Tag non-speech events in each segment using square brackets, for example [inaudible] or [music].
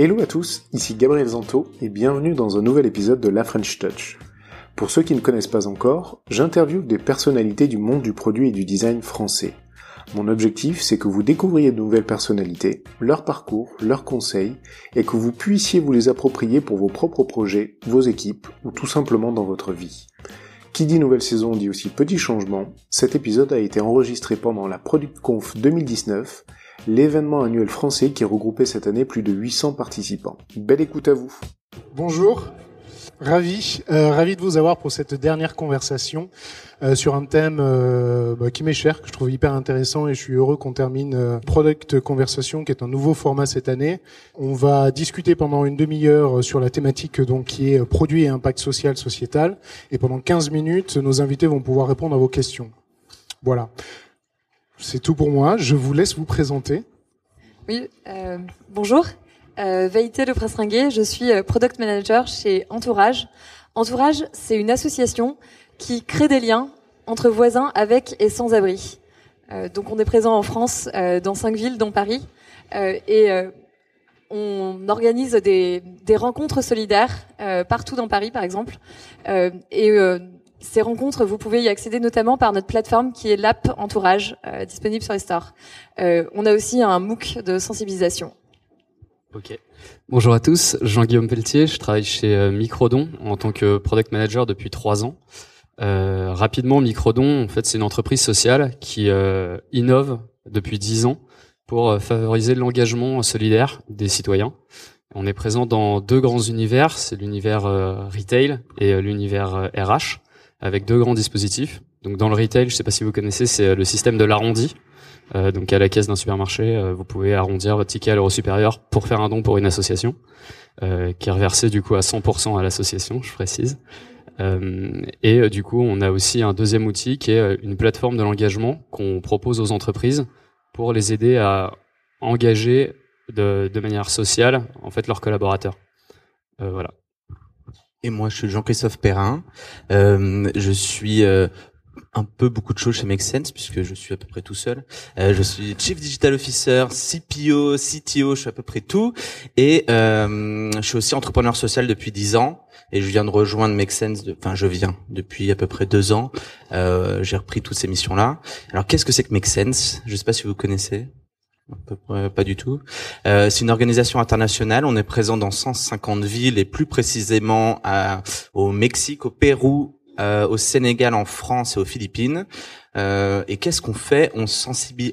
Hello à tous, ici Gabriel Zanto et bienvenue dans un nouvel épisode de La French Touch. Pour ceux qui ne connaissent pas encore, j'interviewe des personnalités du monde du produit et du design français. Mon objectif, c'est que vous découvriez de nouvelles personnalités, leur parcours, leurs conseils, et que vous puissiez vous les approprier pour vos propres projets, vos équipes, ou tout simplement dans votre vie. Qui dit nouvelle saison dit aussi petit changement. Cet épisode a été enregistré pendant la ProductConf 2019 l'événement annuel français qui regroupait cette année plus de 800 participants. Belle écoute à vous. Bonjour, ravi, euh, ravi de vous avoir pour cette dernière conversation euh, sur un thème euh, bah, qui m'est cher, que je trouve hyper intéressant et je suis heureux qu'on termine euh, Product Conversation, qui est un nouveau format cette année. On va discuter pendant une demi-heure sur la thématique donc qui est produit et impact social sociétal, et pendant 15 minutes, nos invités vont pouvoir répondre à vos questions. Voilà. C'est tout pour moi. Je vous laisse vous présenter. Oui, euh, bonjour. Euh, Veïté Le Presringuet, je suis euh, Product Manager chez Entourage. Entourage, c'est une association qui crée des liens entre voisins avec et sans abri. Euh, donc on est présent en France, dans cinq villes, dont Paris. Et on organise des, des rencontres solidaires partout dans Paris, par exemple. Ces rencontres, vous pouvez y accéder notamment par notre plateforme qui est l'app Entourage, euh, disponible sur les stores. Euh, on a aussi un MOOC de sensibilisation. Ok. Bonjour à tous, Jean-Guillaume Pelletier, je travaille chez euh, Microdon en tant que product manager depuis trois ans. Euh, rapidement, Microdon, en fait, c'est une entreprise sociale qui euh, innove depuis dix ans pour euh, favoriser l'engagement solidaire des citoyens. On est présent dans deux grands univers, c'est l'univers retail et l'univers RH avec deux grands dispositifs. Donc dans le retail, je sais pas si vous connaissez, c'est le système de l'arrondi. Euh, donc à la caisse d'un supermarché, euh, vous pouvez arrondir votre ticket à l'euro supérieur pour faire un don pour une association, euh, qui est reversé du coup à 100% à l'association, je précise. Euh, et euh, du coup, on a aussi un deuxième outil qui est euh, une plateforme de l'engagement qu'on propose aux entreprises pour les aider à engager de, de manière sociale en fait leurs collaborateurs. voilà. Et moi, je suis Jean-Christophe Perrin. Euh, je suis euh, un peu beaucoup de choses chez Make Sense puisque je suis à peu près tout seul. Euh, je suis Chief Digital Officer, CPO, CTO, je suis à peu près tout. Et euh, je suis aussi entrepreneur social depuis dix ans. Et je viens de rejoindre Make Sense. Enfin, je viens depuis à peu près deux ans. Euh, J'ai repris toutes ces missions-là. Alors, qu'est-ce que c'est que Make Sense? Je ne sais pas si vous connaissez pas du tout. Euh, c'est une organisation internationale. On est présent dans 150 villes et plus précisément au Mexique, au Pérou, au Sénégal, en France et aux Philippines. Euh, et qu'est-ce qu'on fait? On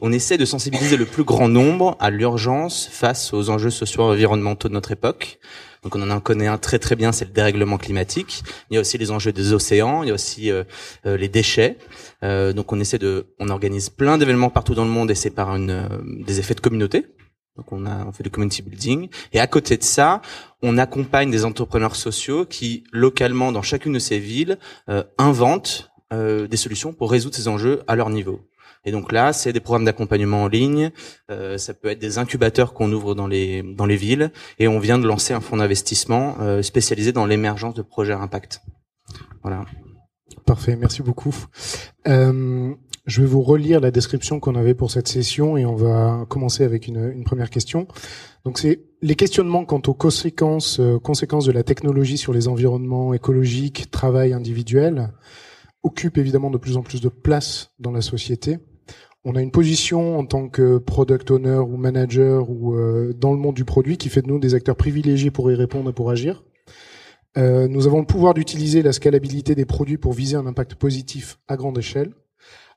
on essaie de sensibiliser le plus grand nombre à l'urgence face aux enjeux sociaux et environnementaux de notre époque. Donc on en connaît un très très bien, c'est le dérèglement climatique. Il y a aussi les enjeux des océans, il y a aussi euh, euh, les déchets. Euh, donc on essaie de, on organise plein d'événements partout dans le monde et c'est par une, euh, des effets de communauté. Donc on a on fait du community building et à côté de ça, on accompagne des entrepreneurs sociaux qui localement dans chacune de ces villes euh, inventent des solutions pour résoudre ces enjeux à leur niveau. Et donc là, c'est des programmes d'accompagnement en ligne, euh, ça peut être des incubateurs qu'on ouvre dans les dans les villes, et on vient de lancer un fonds d'investissement euh, spécialisé dans l'émergence de projets à impact. Voilà. Parfait, merci beaucoup. Euh, je vais vous relire la description qu'on avait pour cette session et on va commencer avec une, une première question. Donc c'est les questionnements quant aux conséquences, euh, conséquences de la technologie sur les environnements écologiques, travail individuel, occupent évidemment de plus en plus de place dans la société. On a une position en tant que product owner ou manager ou euh, dans le monde du produit qui fait de nous des acteurs privilégiés pour y répondre et pour agir. Euh, nous avons le pouvoir d'utiliser la scalabilité des produits pour viser un impact positif à grande échelle.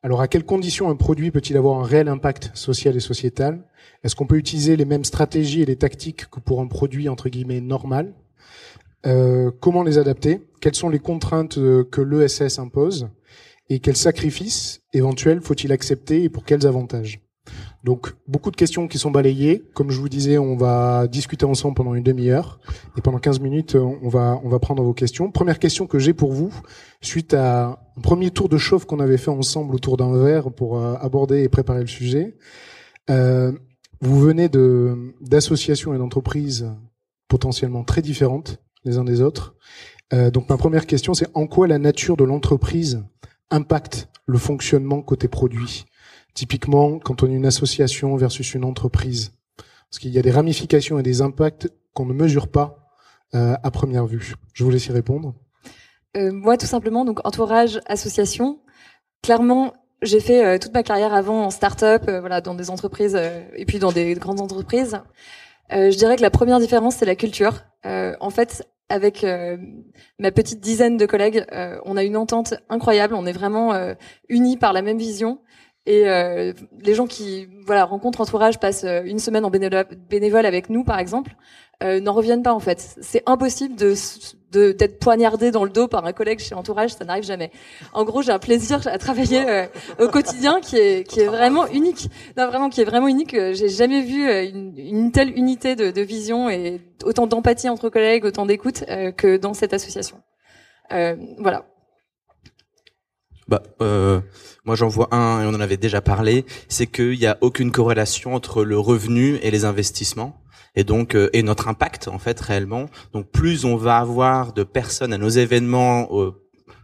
Alors, à quelles conditions un produit peut-il avoir un réel impact social et sociétal? Est-ce qu'on peut utiliser les mêmes stratégies et les tactiques que pour un produit entre guillemets normal? Euh, Comment les adapter? Quelles sont les contraintes euh, que l'ESS impose? Et quels sacrifices éventuels faut-il accepter et pour quels avantages? Donc beaucoup de questions qui sont balayées. Comme je vous disais, on va discuter ensemble pendant une demi-heure et pendant 15 minutes, on va on va prendre vos questions. Première question que j'ai pour vous, suite à un premier tour de chauffe qu'on avait fait ensemble autour d'un verre pour euh, aborder et préparer le sujet. Euh, vous venez d'associations et d'entreprises potentiellement très différentes les uns des autres. Euh, donc ma première question, c'est en quoi la nature de l'entreprise impacte le fonctionnement côté produit? Typiquement, quand on est une association versus une entreprise. Parce qu'il y a des ramifications et des impacts qu'on ne mesure pas à première vue Je vous laisse y répondre. moi, tout simplement, donc entourage, association. Clairement, j'ai fait toute ma carrière avant en start-up, voilà, dans des entreprises et puis dans des grandes entreprises. je dirais que la première différence, c'est la culture. en fait, avec euh, ma petite dizaine de collègues, euh, on a une entente incroyable. On est vraiment euh, unis par la même vision. Et les gens qui voilà rencontrent entourage passent une semaine en bénévole avec nous, par exemple, n'en reviennent pas en fait. C'est impossible de d'être poignardé dans le dos par un collègue chez Entourage, ça n'arrive jamais. En gros, j'ai un plaisir à travailler euh, au quotidien qui est qui est vraiment unique. Non, vraiment qui est vraiment unique. J'ai jamais vu euh, une, une, telle unité de, de, vision et autant d'empathie entre collègues, autant d'écoute euh, que dans cette association. voilà. Bah, moi j'en vois un et on en avait déjà parlé, c'est qu'il n'y a aucune corrélation entre le revenu et les investissements et donc euh, et notre impact en fait réellement. Donc plus on va avoir de personnes à nos événements euh,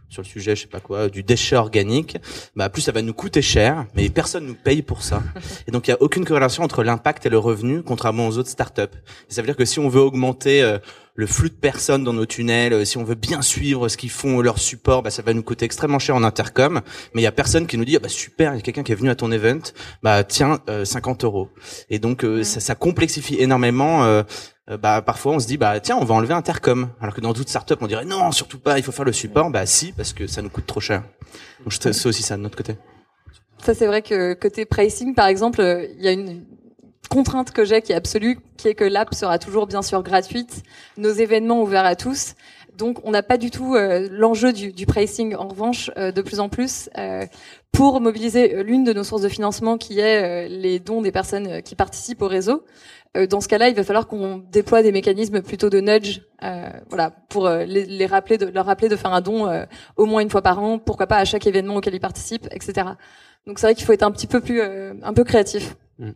sur le sujet, je sais pas quoi, du déchet organique, bah plus ça va nous coûter cher, mais personne nous paye pour ça. [laughs] Et donc il y a aucune corrélation entre l'impact et le revenu, contrairement aux autres startups. Et ça veut dire que si on veut augmenter euh, le flux de personnes dans nos tunnels, euh, si on veut bien suivre ce qu'ils font, leur support, bah, ça va nous coûter extrêmement cher en intercom. Mais il y a personne qui nous dit, ah, bah super, il y a quelqu'un qui est venu à ton event, bah tiens, 50 euh, euros. Et donc euh, ça, ça, complexifie énormément. bah parfois on se dit bah tiens on va enlever intercom alors que dans d'autres startups on dirait non surtout pas il faut faire le support bah si parce que ça nous coûte trop cher donc c'est aussi ça de notre côté ça c'est vrai que côté pricing par exemple il y a une contrainte que j'ai qui est absolue, qui est que l'app sera toujours bien sûr gratuite, nos événements ouverts à tous. Donc on n'a pas du tout euh, l'enjeu du, du, pricing. En revanche, euh, de plus en plus, euh, pour mobiliser l'une de nos sources de financement, qui est les dons des personnes qui participent au réseau. dans ce cas-là, il va falloir qu'on déploie des mécanismes plutôt de nudge, voilà, pour les, rappeler, de, leur rappeler de faire un don au moins une fois par an, pourquoi pas à chaque événement auquel ils participent, etc. Donc c'est vrai qu'il faut être un petit peu plus, un peu créatif. Mmh.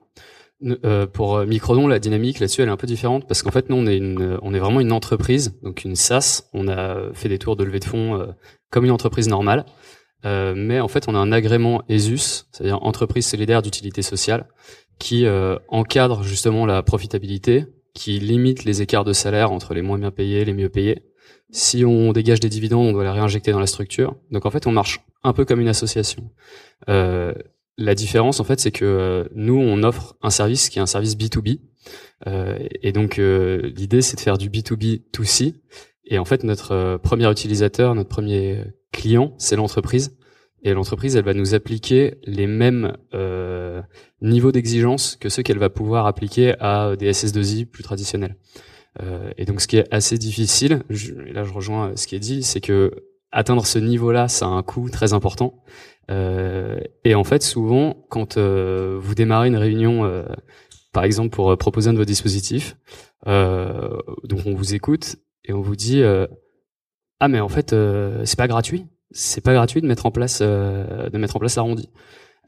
Euh, pour euh, Microdon, la dynamique là-dessus, elle est un peu différente parce qu'en fait, nous, on est une, euh, on est vraiment une entreprise, donc une SaaS. On a fait des tours de levée de fonds comme une entreprise normale, mais en fait, on a un agrément ESUS, c'est-à-dire entreprise solidaire d'utilité sociale, qui encadre justement la profitabilité, qui limite les écarts de salaire entre les moins bien payés et les mieux payés. Si on dégage des dividendes, on doit les réinjecter dans la structure. Donc en fait, on marche un peu comme une association. Euh, la différence, en fait, c'est que euh, nous, on offre un service qui est un service B2B. Euh, et donc, euh, l'idée, c'est de faire du B2B2C. Et en fait, notre premier utilisateur, notre premier client, c'est l'entreprise. Et l'entreprise, elle va nous appliquer les mêmes niveaux d'exigence que ceux qu'elle va pouvoir appliquer à des SS2I plus traditionnels. et donc, ce qui est assez difficile, et là je rejoins ce qui est dit, c'est que atteindre ce niveau-là, ça a un coût très important. Euh, et en fait, souvent, quand euh, vous démarrez une réunion, euh, par exemple pour proposer un de vos dispositifs, donc on vous écoute et on vous dit ah mais en fait c'est pas gratuit, c'est pas gratuit de mettre en place de mettre en place l'arrondi.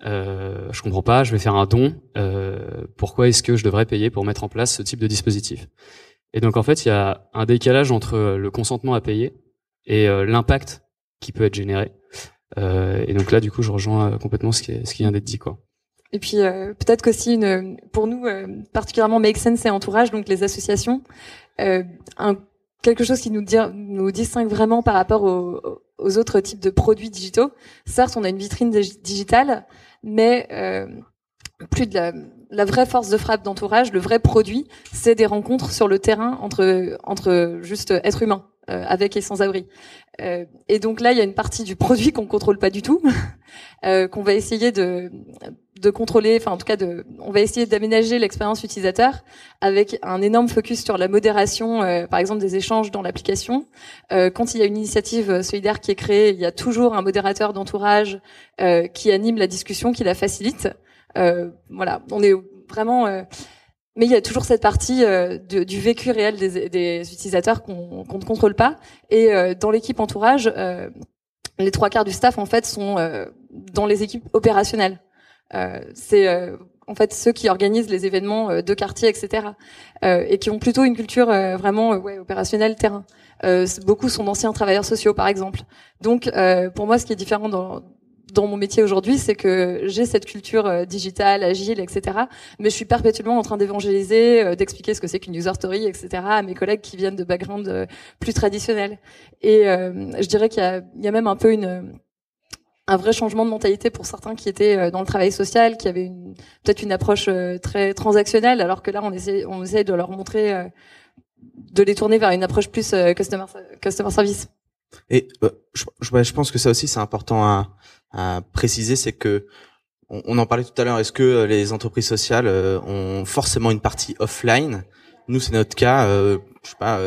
Euh, je comprends pas, je vais faire un don. pourquoi est-ce que je devrais payer pour mettre en place ce type de dispositif? Et donc en fait, il y a un décalage entre le consentement à payer et l'impact qui peut être généré. Euh, et donc là, du coup, je rejoins euh, complètement ce qui, ce qui vient d'être dit, quoi. Et puis euh, peut-être qu'aussi une, pour nous particulièrement Make Sense et entourage, donc les associations, un, quelque chose qui nous, nous distingue vraiment par rapport aux, aux, autres types de produits digitaux. Certes, on a une vitrine digitale, mais plus de la, la, vraie force de frappe d'entourage, le vrai produit, c'est des rencontres sur le terrain entre entre juste êtres humains. Euh, avec et sans abri. Euh, et donc là, il y a une partie du [laughs] produit qu'on contrôle pas du tout, [laughs] euh, qu'on va essayer de, de contrôler, enfin en tout cas, de, on va essayer d'aménager l'expérience utilisateur avec un énorme focus sur la modération, euh, par exemple des échanges dans l'application. Euh, quand il y a une initiative solidaire qui est créée, il y a toujours un modérateur d'entourage qui anime la discussion, qui la facilite. voilà, on est vraiment mais il y a toujours cette partie euh, du vécu réel des, des utilisateurs qu'on ne contrôle pas. Et euh, dans l'équipe entourage, euh, les trois quarts du staff en fait sont dans les équipes opérationnelles. c'est en fait ceux qui organisent les événements de quartier, etc. et qui ont plutôt une culture vraiment ouais, opérationnelle terrain. beaucoup sont d'anciens travailleurs sociaux, par exemple. Donc, pour moi, ce qui est différent dans, dans mon métier aujourd'hui, c'est que j'ai cette culture euh, digitale, agile, etc. Mais je suis perpétuellement en train d'évangéliser, euh, d'expliquer ce que c'est qu'une user story, etc. à mes collègues qui viennent de backgrounds euh, plus traditionnels. Et je dirais qu'il y, y a, même un peu une un vrai changement de mentalité pour certains qui étaient dans le travail social, qui avaient peut-être une approche très transactionnelle, alors que là on essaie on essaie de leur montrer de les tourner vers une approche plus customer customer service. Et je, je, pense que ça aussi c'est important à, à préciser, c'est que on, en parlait tout à l'heure. Est-ce que euh, les entreprises sociales euh, ont forcément une partie offline? Nous, c'est notre cas. Euh, je sais pas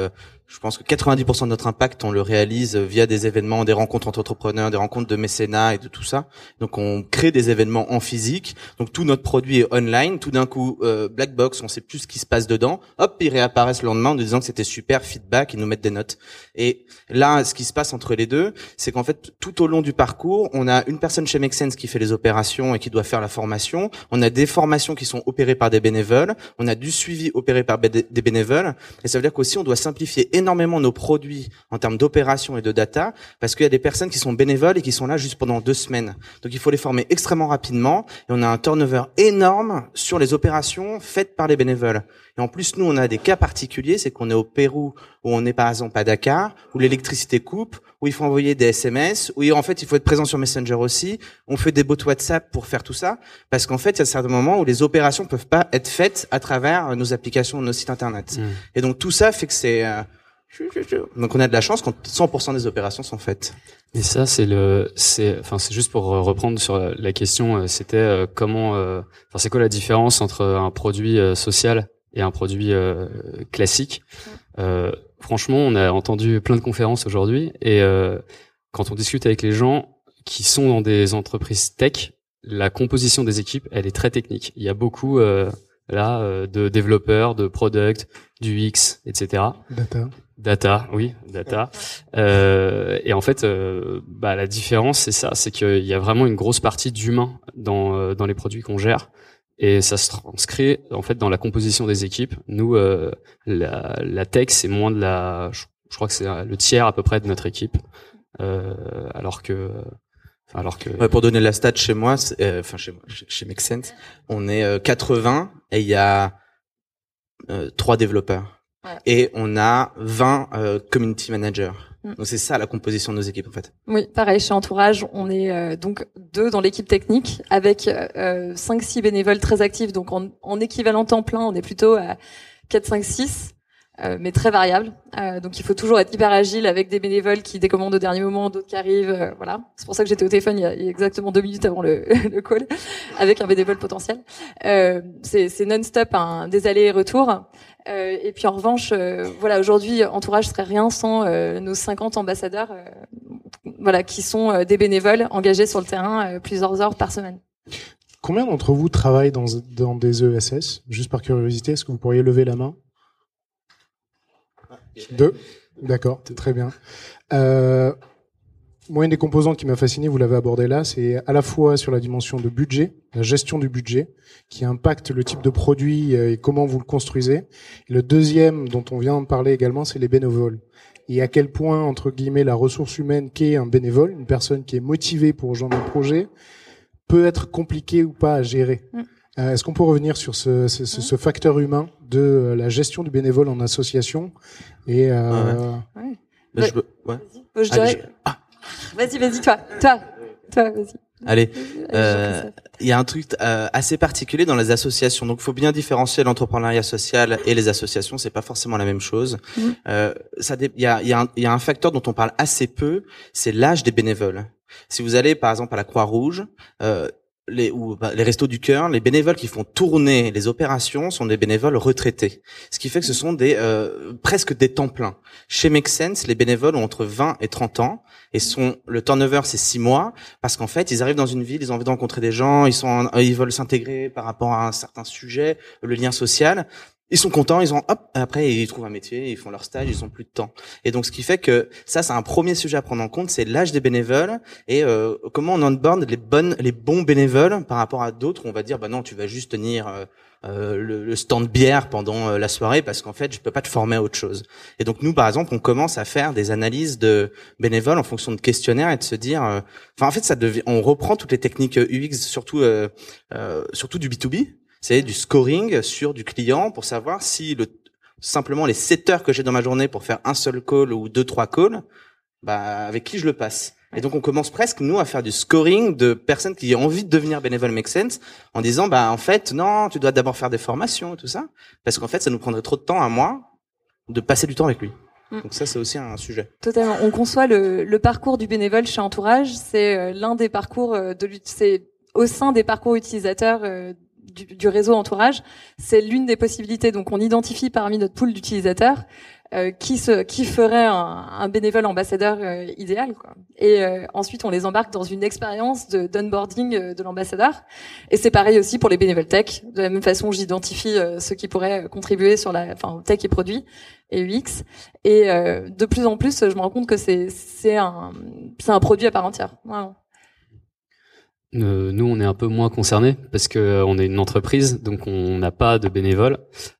je pense que 90% de notre impact, on le réalise via des événements, des rencontres entre entrepreneurs, des rencontres de mécénat et de tout ça. Donc, on crée des événements en physique. Donc, tout notre produit est online. Tout d'un coup, euh, Black Box, on sait plus ce qui se passe dedans. Hop, ils réapparaissent le lendemain en nous disant que c'était super, feedback, ils nous mettent des notes. Et là, ce qui se passe entre les deux, c'est qu'en fait, tout au long du parcours, on a une personne chez Make qui fait les opérations et qui doit faire la formation. On a des formations qui sont opérées par des bénévoles. On a du suivi opéré par des bénévoles. Et ça veut dire qu'aussi, on doit simplifier énormément nos produits en termes d'opération et de data parce qu'il y a des personnes qui sont bénévoles et qui sont là juste pendant deux semaines. Donc il faut les former extrêmement rapidement et on a un turnover énorme sur les opérations faites par les bénévoles. Et en plus, nous, on a des cas particuliers, c'est qu'on est au Pérou, où on est par exemple à Dakar, où l'électricité coupe, où il faut envoyer des SMS, où en fait il faut être présent sur Messenger aussi. On fait des bots WhatsApp pour faire tout ça, parce qu'en fait, il y a certains moments où les opérations peuvent pas être faites à travers nos applications, nos sites internet. Mmh. Et donc tout ça fait que c'est euh, donc on a de la chance quand 100% des opérations sont faites. Et ça, c'est le, c'est, enfin, c'est juste pour reprendre sur la question. Euh, c'était euh, comment, enfin, c'est quoi la différence entre un produit social et un produit classique? Franchement, on a entendu plein de conférences aujourd'hui et quand on discute avec les gens qui sont dans des entreprises tech, la composition des équipes, elle est très technique. Il y a beaucoup là de développeurs, de product, du X, etc. Data. Data, oui, data. Euh, et en fait, euh, bah, la différence, c'est ça, c'est qu'il y a vraiment une grosse partie d'humain dans, euh, dans les produits qu'on gère. Et ça se transcrit en fait dans la composition des équipes. Nous, euh, la, la tech, c'est moins de la, je, crois que c'est le tiers à peu près de notre équipe, euh, alors que alors que ouais, pour donner la stat chez moi, enfin chez moi, chez Make on est 80 et il y a trois développeurs et on a 20 euh, community managers. Mm. Donc c'est ça la composition de nos équipes en fait. Oui, pareil chez Entourage, on est euh, donc deux dans l'équipe technique avec euh, 5 6 bénévoles très actifs donc en, en, équivalent temps plein, on est plutôt à 4 5 6 mais très variable. Euh, donc il faut toujours être hyper agile avec des bénévoles qui décommandent au dernier moment, d'autres qui arrivent. Euh, voilà. C'est pour ça que j'étais au téléphone il y, a, exactement deux minutes avant le, [laughs] le call avec un bénévole potentiel. c'est non-stop, un des allers et retours. Euh, et puis en revanche, euh, voilà, aujourd'hui, Entourage serait rien sans euh, nos 50 ambassadeurs, voilà, qui sont des bénévoles engagés sur le terrain plusieurs heures par semaine. Combien d'entre vous travaillent dans, dans des ESS Juste par curiosité, est-ce que vous pourriez lever la main? Deux D'accord, très bien. Moi, une des composantes qui m'a fasciné, vous l'avez abordé là, c'est à la fois sur la dimension de budget, la gestion du budget, qui impacte le type de produit euh, et comment vous le construisez. Et le deuxième, dont on vient de parler également, c'est les bénévoles. Et à quel point, entre guillemets, la ressource humaine qu'est un bénévole, une personne qui est motivée pour rejoindre un projet, peut être compliquée ou pas à gérer. Mm. Euh, est-ce qu'on peut revenir sur ce, ce, ce, facteur humain de euh, la gestion du bénévole en association et euh... ouais. Je, ouais. je dirais... Ah. Vas-y, vas-y, toi, toi, toi, vas-y. Allez, euh, il y a un truc euh, assez particulier dans les associations. Donc, il faut bien différencier l'entrepreneuriat social et les associations. C'est pas forcément la même chose. Mhm. Euh, ça, il y a, y, a un, y a un facteur dont on parle assez peu, c'est l'âge des bénévoles. Si vous allez, par exemple, à la Croix-Rouge, euh, les, ou bah, les restos du cœur, les bénévoles qui font tourner les opérations sont des bénévoles retraités. Ce qui fait que ce sont des euh, presque des temps pleins. Chez Make Sense, les bénévoles ont entre 20 et 30 ans et sont le turnover c'est 6 mois parce qu'en fait, ils arrivent dans une ville, ils ont envie de rencontrer des gens, ils sont ils veulent s'intégrer par rapport à un certain sujet, le lien social ils sont contents, ils ont hop, après ils trouvent un métier, ils font leur stage, ils ont plus de temps. Et donc ce qui fait que ça c'est un premier sujet à prendre en compte, c'est l'âge des bénévoles et euh, comment on onboard les bonnes, les bons bénévoles par rapport à d'autres. On va dire bah non, tu vas juste tenir euh, euh le, le, stand bière pendant euh, la soirée parce qu'en fait je peux pas te former à autre chose. Et donc nous par exemple on commence à faire des analyses de bénévoles en fonction de questionnaires et de se dire, euh, enfin en fait ça devient, on reprend toutes les techniques UX surtout surtout du B2B c'est du scoring sur du client pour savoir si le simplement les 7 heures que j'ai dans ma journée pour faire un seul call ou deux trois calls, bah avec qui je le passe. Et donc on commence presque nous à faire du scoring de personnes qui ont envie de devenir bénévole make sense en disant bah en fait non, tu dois d'abord faire des formations et tout ça parce qu'en fait ça nous prendrait trop de temps à moi de passer du temps avec lui. Mm. Donc ça, c'est aussi un sujet. Totalement. On conçoit le, le parcours du bénévole chez Entourage. C'est euh, l'un des parcours euh, de c'est au sein des parcours utilisateurs euh, du, réseau entourage, c'est l'une des possibilités. Donc on identifie parmi notre pool d'utilisateurs euh, qui se, qui ferait un, bénévole ambassadeur euh, idéal. Quoi. Et euh, ensuite on les embarque dans une expérience de d'onboarding de l'ambassadeur. Et c'est pareil aussi pour les bénévoles tech. De la même façon, j'identifie ceux qui pourraient contribuer sur la, enfin tech et produits et UX. Et de plus en plus, je me rends compte que c'est un c'est un produit à part entière. Euh, nous, on est un peu moins concernés parce que euh, on est une entreprise, donc on n'a pas de bénévoles.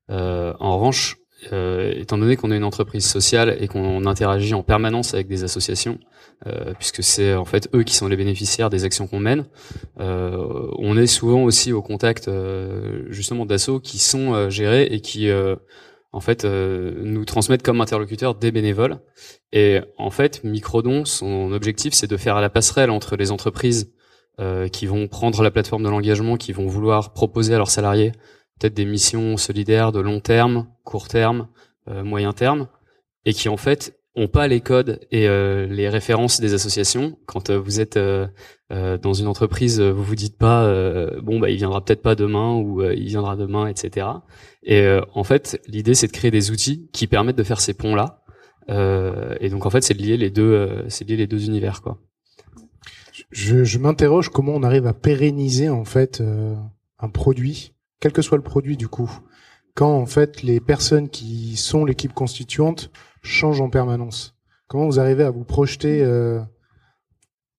Euh, en revanche, étant donné qu'on est une entreprise sociale et qu'on interagit en permanence avec des associations, puisque c'est en fait eux qui sont les bénéficiaires des actions qu'on mène, on est souvent aussi au contact justement d'assauts qui sont gérés et qui en fait nous transmettent comme interlocuteurs des bénévoles. Et en fait, Microdon, son objectif, c'est de faire la passerelle entre les entreprises euh, qui vont prendre la plateforme de l'engagement, qui vont vouloir proposer à leurs salariés peut-être des missions solidaires de long terme, court terme, euh, moyen terme, et qui en fait ont pas les codes et euh, les références des associations. Quand vous êtes dans une entreprise, vous vous dites pas bon bah il viendra peut-être pas demain ou il viendra demain, etc. Et en fait l'idée c'est de créer des outils qui permettent de faire ces ponts là. et donc en fait c'est de lier les deux, c'est lier les deux univers quoi je, je m'interroge comment on arrive à pérenniser en fait euh, un produit, quel que soit le produit du coup, quand en fait les personnes qui sont l'équipe constituante changent en permanence. Comment vous arrivez à vous projeter euh,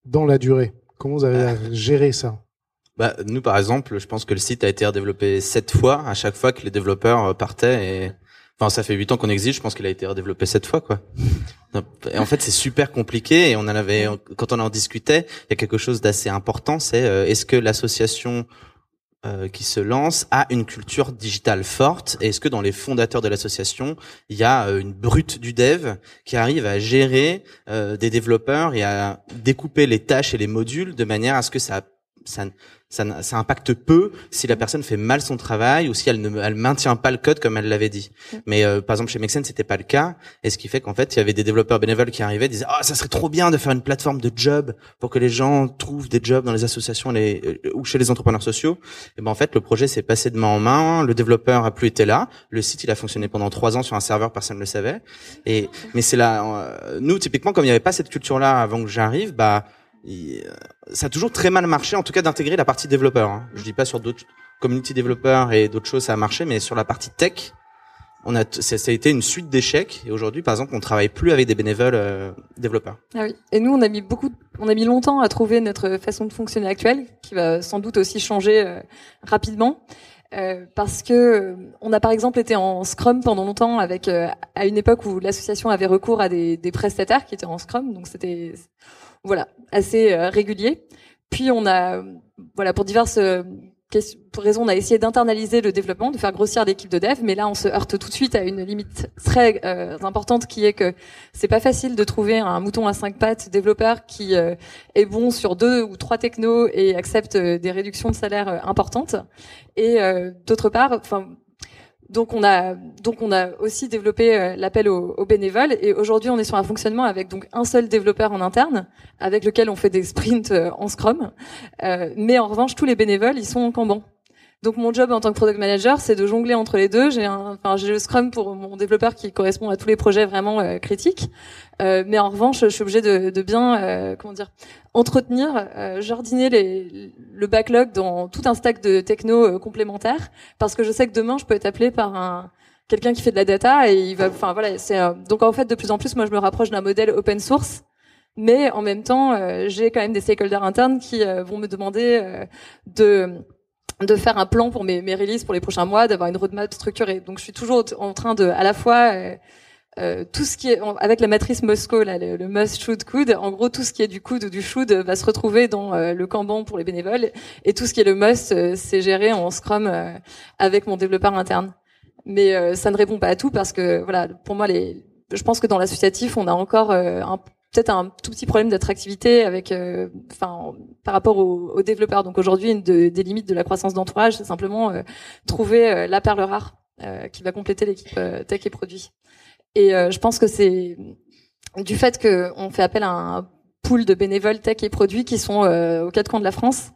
dans la durée? Comment vous arrivez à euh. gérer ça? Bah, nous, par exemple, je pense que le site a été redéveloppé sept fois à chaque fois que les développeurs partaient et Enfin, ça fait huit ans qu'on existe. Je pense qu'il a été redéveloppé sept fois, quoi. Et en fait, c'est super compliqué. Et on en avait, quand on en discutait, il y a quelque chose d'assez important. C'est euh, est-ce que l'association euh, qui se lance a une culture digitale forte Et est-ce que dans les fondateurs de l'association, il y a euh, une brute du dev qui arrive à gérer des développeurs et à découper les tâches et les modules de manière à ce que ça ça, ça, ça, impacte peu si la personne fait mal son travail ou si elle ne elle maintient pas le code comme elle l'avait dit. Mais euh, par exemple chez Mexen c'était pas le cas et ce qui fait qu'en fait il y avait des développeurs bénévoles qui arrivaient disaient ah ça serait trop bien de faire une plateforme de job pour que les gens trouvent des jobs dans les associations les, euh, ou chez les entrepreneurs sociaux. Et ben en fait le projet s'est passé de main en main, le développeur a plus été là, le site il a fonctionné pendant trois ans sur un serveur personne ne le savait. Et mais c'est là euh, nous typiquement comme il n'y avait pas cette culture là avant que j'arrive bah ça a toujours très mal marché, en tout cas d'intégrer la partie développeur. Hein. Je dis pas sur d'autres community développeurs et d'autres choses ça a marché, mais sur la partie tech, on a ça, a été une suite d'échecs. Et aujourd'hui, par exemple, on travaille plus avec des bénévoles euh, développeurs. Ah oui. Et nous, on a mis beaucoup, on a mis longtemps à trouver notre façon de fonctionner actuelle, qui va sans doute aussi changer euh, rapidement. Euh, parce que on a par exemple été en Scrum pendant longtemps avec à une époque où l'association avait recours à des, des prestataires qui étaient en Scrum, donc c'était voilà, assez euh, régulier. Puis on a, voilà, pour diverses euh, raisons, on a essayé d'internaliser le développement, de faire grossir l'équipe de dev, mais là on se heurte tout de suite à une limite très euh, importante qui est que c'est pas facile de trouver un mouton à cinq pattes développeur qui est bon sur deux ou trois technos et accepte des réductions de salaire importantes. Et d'autre part, enfin donc on a donc on a aussi développé euh, l'appel aux, bénévoles et aujourd'hui on est sur un fonctionnement avec donc un seul développeur en interne avec lequel on fait des sprints euh, en Scrum, euh, mais en revanche tous les bénévoles ils sont en Kanban. Donc mon job en tant que product manager, c'est de jongler entre les deux. J'ai enfin j'ai le Scrum pour mon développeur qui correspond à tous les projets vraiment euh, critiques, euh, mais en revanche, je suis obligée de, de bien, euh, comment dire, entretenir, euh, jardiner les, le backlog dans tout un stack de techno complémentaires, parce que je sais que demain, je peux être appelé par un quelqu'un qui fait de la data et il va, enfin voilà, c'est donc en fait de plus en plus, moi je me rapproche d'un modèle open source, mais en même temps, j'ai quand même des stakeholders internes qui vont me demander de de faire un plan pour mes, mes releases pour les prochains mois, d'avoir une roadmap structurée. Donc je suis toujours en train de, à la fois euh, tout ce qui est avec la matrice Moscow, là, le, must should could, en gros tout ce qui est du could ou du should va se retrouver dans euh, le Kanban pour les bénévoles et tout ce qui est le must euh, c'est géré en Scrum avec mon développeur interne. Mais ça ne répond pas à tout parce que voilà, pour moi les, je pense que dans l'associatif on a encore un peut-être un tout petit problème d'attractivité avec, enfin, par rapport aux, développeurs. Donc aujourd'hui, une des limites de la croissance d'entourage, c'est simplement trouver la perle rare qui va compléter l'équipe tech et produit. Et euh, je pense que c'est du fait qu'on fait appel à un pool de bénévoles tech et produits qui sont euh, aux quatre coins de la France.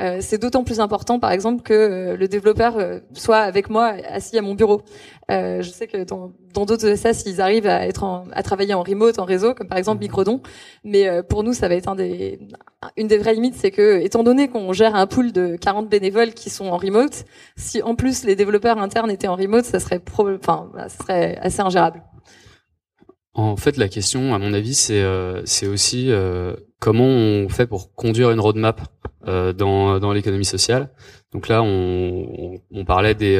Euh, c'est d'autant plus important, par exemple, que le développeur soit avec moi assis à mon bureau. je sais que dans d'autres SAS, ils arrivent à être à travailler en remote, en réseau, comme par exemple Microdon. Mais pour nous, ça va être un des, une des vraies limites, c'est que, étant donné qu'on gère un pool de 40 bénévoles qui sont en remote, si en plus les développeurs internes étaient en remote, ça serait, enfin, ça serait assez ingérable. En fait, la question, à mon avis, c'est euh, aussi euh, comment on fait pour conduire une roadmap euh, dans dans l'économie sociale. Donc là, on, on, parlait des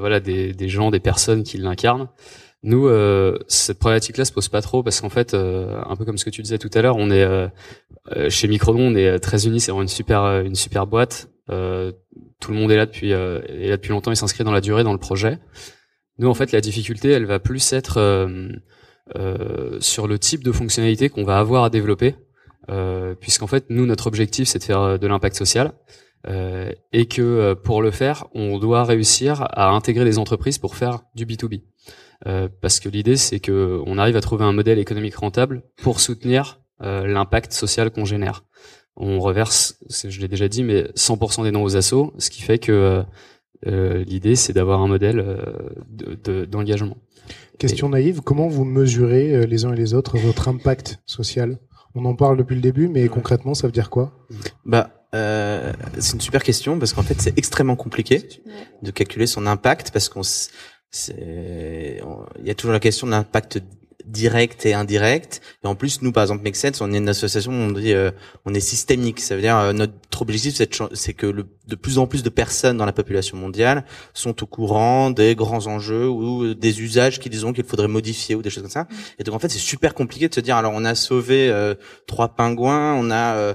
voilà des, des gens, des personnes qui l'incarnent. Nous, cette problématique-là se pose pas trop parce qu'en fait, un peu comme ce que tu disais tout à l'heure, on est chez Microdon, on est très unis, c'est vraiment une super une super boîte. tout le monde est là depuis est là depuis longtemps, il s'inscrit dans la durée dans le projet. Nous, en fait, la difficulté, elle va plus être euh, sur le type de fonctionnalité qu'on va avoir à développer, euh, puisqu'en fait, nous, notre objectif, c'est de faire euh, de l'impact social. Euh, et que pour le faire, on doit réussir à intégrer les entreprises pour faire du B2B. Euh, parce que l'idée, c'est que on arrive à trouver un modèle économique rentable pour soutenir euh, l'impact social qu'on génère. On reverse, je l'ai déjà dit, mais 100% des dons aux assos, ce qui fait que l'idée, c'est d'avoir un modèle d'engagement. Question naïve, comment vous mesurez euh, les uns et les autres votre impact social? On en parle depuis le début, mais concrètement, ça veut dire quoi? Bah, euh, c'est une super question parce qu'en fait, c'est extrêmement compliqué de calculer son impact parce qu'on il y a toujours la question de l'impact direct et indirect. Et en plus, nous, par exemple, Make on est une association, on dit, euh, on est systémique. Ça veut dire euh, notre objectif, c'est que le, de plus en plus de personnes dans la population mondiale sont au courant des grands enjeux ou des usages qu'ils ont qu'il faudrait modifier ou des choses comme ça. Et donc, en fait, c'est super compliqué de se dire, alors, on a sauvé euh, trois pingouins, on a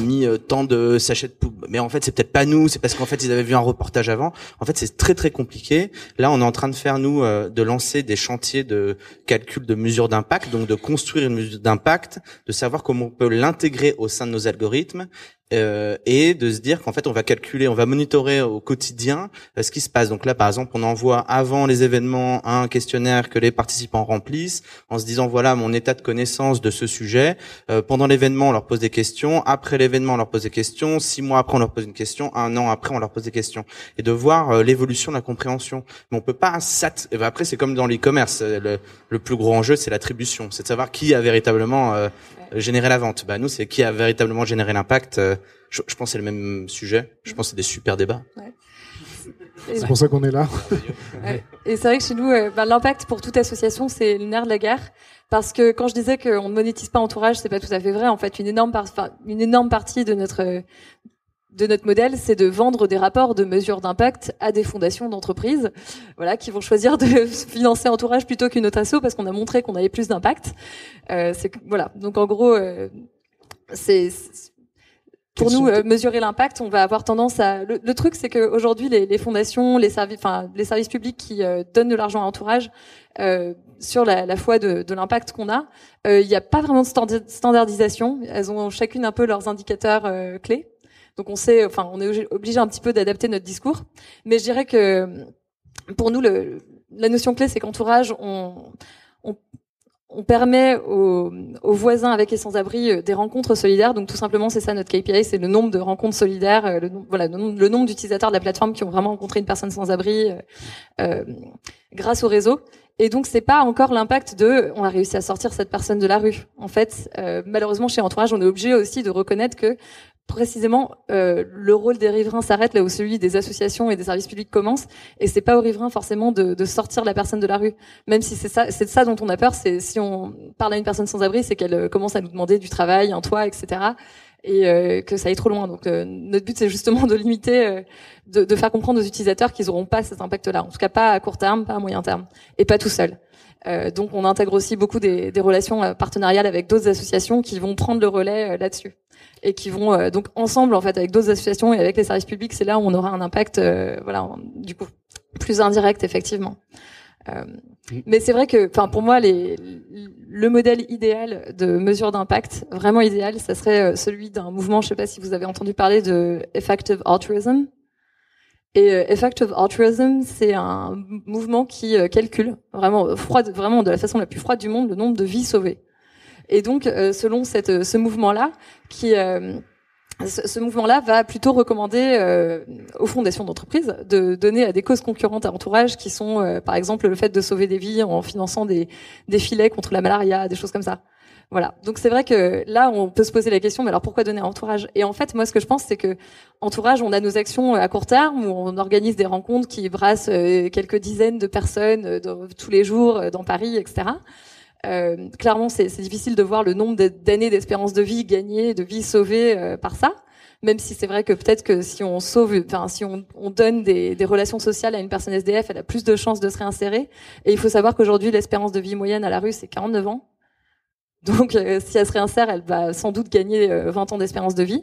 mis tant de sachets de poubelle, mais en fait, c'est peut-être pas nous, c'est parce qu'en fait, ils avaient vu un reportage avant. En fait, c'est très très compliqué. Là, on est en train de faire nous de lancer des chantiers de calcul de mesure d'impact, donc de construire une mesure d'impact, de savoir comment on peut l'intégrer au sein de nos algorithmes euh, et de se dire qu'en fait on va calculer, on va monitorer au quotidien euh, ce qui se passe. Donc là par exemple on envoie avant les événements un questionnaire que les participants remplissent en se disant voilà mon état de connaissance de ce sujet. Euh, pendant l'événement on leur pose des questions, après l'événement on leur pose des questions, six mois après on leur pose une question, un an après on leur pose des questions et de voir l'évolution de la compréhension. Mais on peut pas sat. Et ben après c'est comme dans l'e-commerce, le, le, plus gros enjeu c'est l'attribution, c'est de savoir qui a véritablement générer la vente. Bah nous, c'est qui a véritablement généré l'impact. Euh, je, je, pense que c'est le même sujet. Je pense que c'est des super débats. Ouais. C'est pour ça qu'on est là. Et c'est vrai que chez nous, euh, bah, l'impact pour toute association, c'est le nerf de la guerre. Parce que quand je disais qu'on ne monétise pas entourage, c'est pas tout à fait vrai. En fait, une énorme, une énorme partie de notre de notre modèle, c'est de vendre des rapports de mesures d'impact à des fondations d'entreprises, voilà, qui vont choisir de [laughs] financer Entourage plutôt qu'une autre asso parce qu'on a montré qu'on avait plus d'impact. Euh, c'est voilà. Donc en gros, euh, c'est pour nous euh, mesurer l'impact, on va avoir tendance à. Le, truc, c'est qu'aujourd'hui, les, les fondations, les services, enfin les services publics qui euh, donnent de l'argent à Entourage. sur la, la foi de, de l'impact qu'on a, il n'y a pas vraiment de standardisation. Elles ont chacune un peu leurs indicateurs clés. Donc on sait, enfin, on est obligé un petit peu d'adapter notre discours. Mais je dirais que pour nous, la notion clé, c'est qu'entourage, on, permet aux, voisins avec et sans-abri euh, des rencontres solidaires. Donc tout simplement, c'est ça notre KPI, c'est le nombre de rencontres solidaires, euh, le, voilà, le nombre d'utilisateurs de la plateforme qui ont vraiment rencontré une personne sans-abri euh, euh, grâce au réseau. Et donc c'est pas encore l'impact de on a réussi à sortir cette personne de la rue. En fait, malheureusement chez Entourage, on est obligé aussi de reconnaître que précisément euh, le rôle des riverains s'arrête là où celui des associations et des services publics commence et c'est pas aux riverains forcément de, de, sortir la personne de la rue. Même si c'est ça c'est ça dont on a peur c'est si on parle à une personne sans abri c'est qu'elle euh, commence à nous demander du travail un toit etc et euh, que ça aille trop loin. Donc euh, notre but c'est justement de limiter de, de, faire comprendre aux utilisateurs qu'ils n'auront pas cet impact là en tout cas pas à court terme pas à moyen terme et pas tout seul. Donc on intègre aussi beaucoup des, des relations partenariales avec d'autres associations qui vont prendre le relais là-dessus et qui vont euh, donc ensemble en fait avec d'autres associations et avec les services publics, c'est là où on aura un impact, euh, voilà, du coup plus indirect effectivement. Euh, mais c'est vrai que, enfin, pour moi, les, le modèle idéal de mesure d'impact, vraiment idéal, ça serait celui d'un mouvement. Je sais pas si vous avez entendu parler de effective altruism. Et effective altruism, c'est un mouvement qui calcule vraiment froide, vraiment de la façon la plus froide du monde, le nombre de vies sauvées. Et donc, euh, selon cette, euh, ce mouvement-là, qui euh, ce, mouvement-là va plutôt recommander aux fondations d'entreprises de donner à des causes concurrentes à entourage qui sont, par exemple, le fait de sauver des vies en finançant des, des filets contre la malaria, des choses comme ça. Voilà. Donc c'est vrai que là, on peut se poser la question, mais alors pourquoi donner à entourage? Et en fait, moi, ce que je pense, c'est que entourage, on a nos actions à court terme où on organise des rencontres qui brassent quelques dizaines de personnes tous les jours dans Paris, etc. Euh, clairement, c'est difficile de voir le nombre d'années d'espérance de vie gagnées, de vie sauvées euh, par ça. Même si c'est vrai que peut-être que si on sauve, enfin si on, on donne des, des, relations sociales à une personne SDF, elle a plus de chances de se réinsérer. Et il faut savoir qu'aujourd'hui, l'espérance de vie moyenne à la rue, c'est 49 ans. Donc, euh, si elle se réinsère, elle va sans doute gagner 20 ans d'espérance de vie.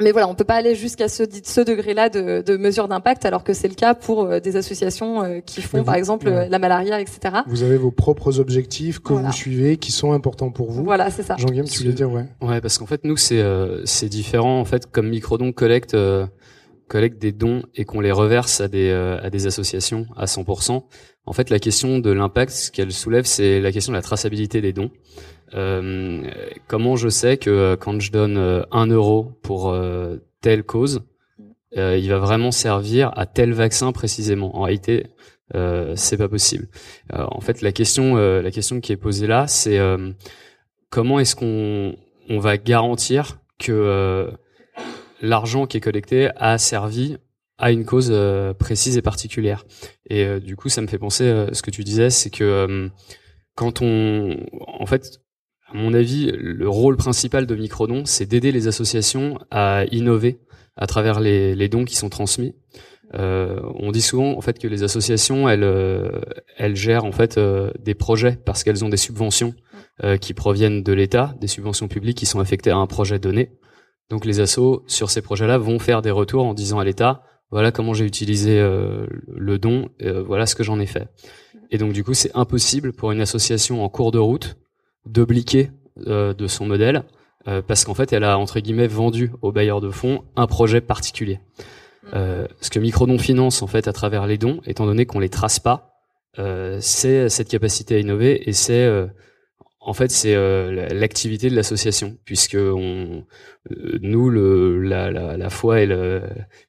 Euh, mais voilà, on peut pas aller jusqu'à ce, ce degré-là de, de mesure d'impact, alors que c'est le cas pour euh, des associations euh, qui font, par exemple, la malaria, etc. Vous avez vos propres objectifs que vous suivez, qui sont importants pour vous. Voilà, c'est ça. Jean-Guillaume, tu voulais dire, ouais. Ouais, parce qu'en fait, nous, c'est euh, c'est différent. En fait, comme Microdon collecte collecte des dons et qu'on les reverse à des à des associations à 100%. En fait, la question de l'impact, ce qu'elle soulève, c'est la question de la traçabilité des dons. Euh, comment je sais que euh, quand je donne euh, un euro pour telle cause, il va vraiment servir à tel vaccin précisément? En réalité, c'est pas possible. en fait, la question, la question qui est posée là, c'est comment est-ce qu'on on va garantir que l'argent qui est collecté a servi à une cause précise et particulière? Et du coup, ça me fait penser ce que tu disais, c'est que quand on, en fait, à mon avis, le rôle principal de Microdon, c'est d'aider les associations à innover à travers les, dons qui sont transmis. Euh, on dit souvent en fait que les associations, elles, euh, elles gèrent en fait euh, des projets parce qu'elles ont des subventions qui proviennent de l'État, des subventions publiques qui sont affectées à un projet donné. Donc les assos sur ces projets-là vont faire des retours en disant à l'État voilà comment j'ai utilisé le don, voilà ce que j'en ai fait. Et donc du coup c'est impossible pour une association en cours de route d'obliquer euh, de son modèle euh, parce qu'en fait elle a entre guillemets vendu aux bailleurs de fonds un projet particulier. Mm. Euh, ce que Microdon finance en fait à travers les dons, étant donné qu'on les trace pas, c'est cette capacité à innover et c'est en fait, c'est l'activité de l'association, puisque on, nous, le, la, la, la foi et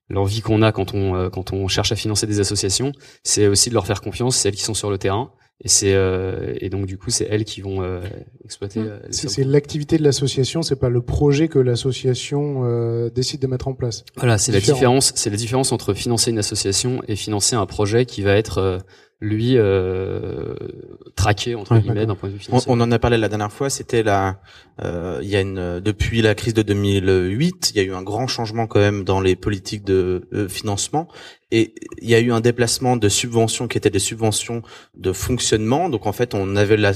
l'envie qu'on a quand on quand on cherche à financer des associations, c'est aussi de leur faire confiance, celles qui sont sur le terrain, et c'est euh, et donc du coup c'est elles qui vont euh, exploiter. Euh, c'est l'activité de l'association, c'est pas le projet que l'association euh, décide de mettre en place. Voilà, c'est la différence, c'est la différence entre financer une association et financer un projet qui va être euh, lui euh, traqué entre guillemets d'un point de vue financier. On, on, en a parlé la dernière fois, c'était la euh, il y a une depuis la crise de 2008, il y a eu un grand changement quand même dans les politiques de financement et il y a eu un déplacement de subventions qui étaient des subventions de fonctionnement. Donc en fait, on avait la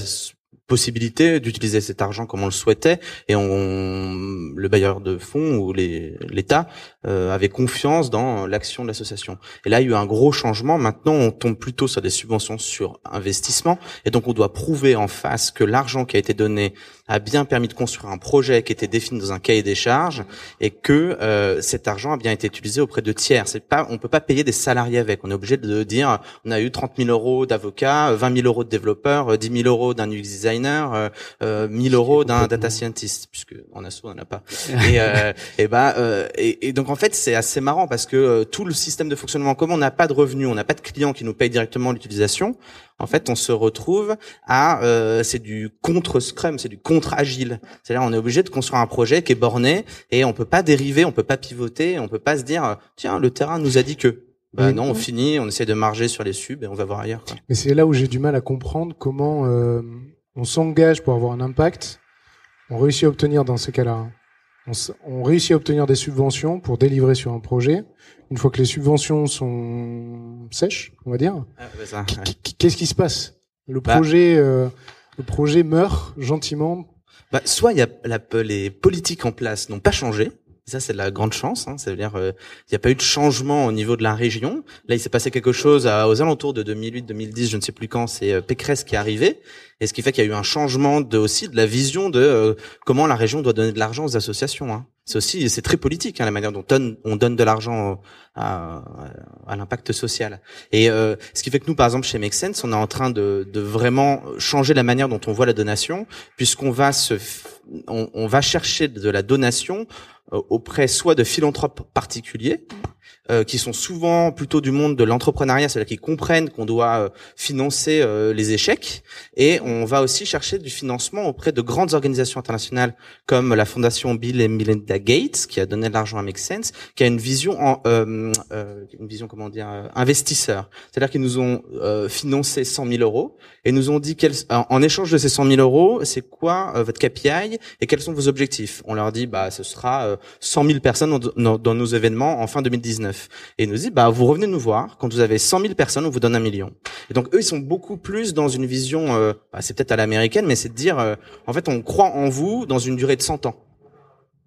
possibilité d'utiliser cet argent comme on le souhaitait et on, le bailleur de fonds ou l'État euh, avait confiance dans l'action de l'association. Et là, il y a eu un gros changement. Maintenant, on tombe plutôt sur des subventions sur investissement et donc on doit prouver en face que l'argent qui a été donné a bien permis de construire un projet qui était défini dans un cahier des charges et que euh, cet argent a bien été utilisé auprès de tiers. C'est pas, on peut pas payer des salariés avec. On est obligé de dire, on a eu 30 000 euros d'avocats, 20 000 euros de développeurs, 10 000 euros d'un UX designer euh, euh, 1000 euros d'un data scientist, puisque en asso on n'en a pas. et, euh, [laughs] et bah euh, et, et, donc en fait c'est assez marrant parce que euh, tout le système de fonctionnement, comme on n'a pas de revenus, on n'a pas de clients qui nous payent directement l'utilisation, en fait, on se retrouve à euh, c'est du contre Scrum, c'est du contre agile. C'est-à-dire on est obligé de construire un projet qui est borné et on peut pas dériver, on peut pas pivoter, on peut pas se dire tiens le terrain nous a dit que. Bah Oui. non, on finit, on essaie de marger sur les subs et on va voir ailleurs. Quoi. Mais c'est là où j'ai du mal à comprendre comment euh, on s'engage pour avoir un impact. On réussit à obtenir dans ces cas-là. On, réussit à obtenir des subventions pour délivrer sur un projet. Une fois que les subventions sont sèches, on va dire, Ah, bah, ouais. qu'est-ce qui se passe? Le Bah. projet, euh, le projet meurt gentiment. Bah, soit il y a la, les politiques en place n'ont pas changé. Ça, c'est de la grande chance. Hein. Ça veut dire euh, il n'y a pas eu de changement au niveau de la région. Là, il s'est passé quelque chose à- aux alentours de 2008-2010, je ne sais plus quand. C'est euh, Pécresse qui est arrivé, et ce qui fait qu'il y a eu un changement de aussi de la vision de euh, comment la région doit donner de l'argent aux associations. Hein. C'est aussi c'est très politique hein, la manière dont on, on donne de l'argent à, à l'impact social. Et euh, ce qui fait que nous, par exemple, chez Make Sense, on est en train de, de vraiment changer la manière dont on voit la donation, puisqu'on va se, on, va chercher de la donation auprès soit de philanthropes particuliers, euh, qui sont souvent plutôt du monde de l'entrepreneuriat, c'est-à-dire qui comprennent qu'on doit euh, financer euh, les échecs, et on va aussi chercher du financement auprès de grandes organisations internationales comme la fondation Bill et Melinda Gates, qui a donné de l'argent à Make Sense, qui a une vision en, euh, euh, une vision comment dire euh, investisseur, c'est-à-dire qu'ils nous ont financé 100 000 euros et nous ont dit quels, en, échange de ces 100 000 euros, c'est quoi votre KPI et quels sont vos objectifs? On leur dit bah ce sera euh, 100 000 personnes dans nos événements en fin 2019 et nous disent bah vous revenez nous voir quand vous avez 100 000 personnes, on vous donne un million. Et donc eux ils sont beaucoup plus dans une vision, euh, bah, c'est peut-être à l'américaine, mais c'est de dire euh, en fait on croit en vous dans une durée de 100 ans.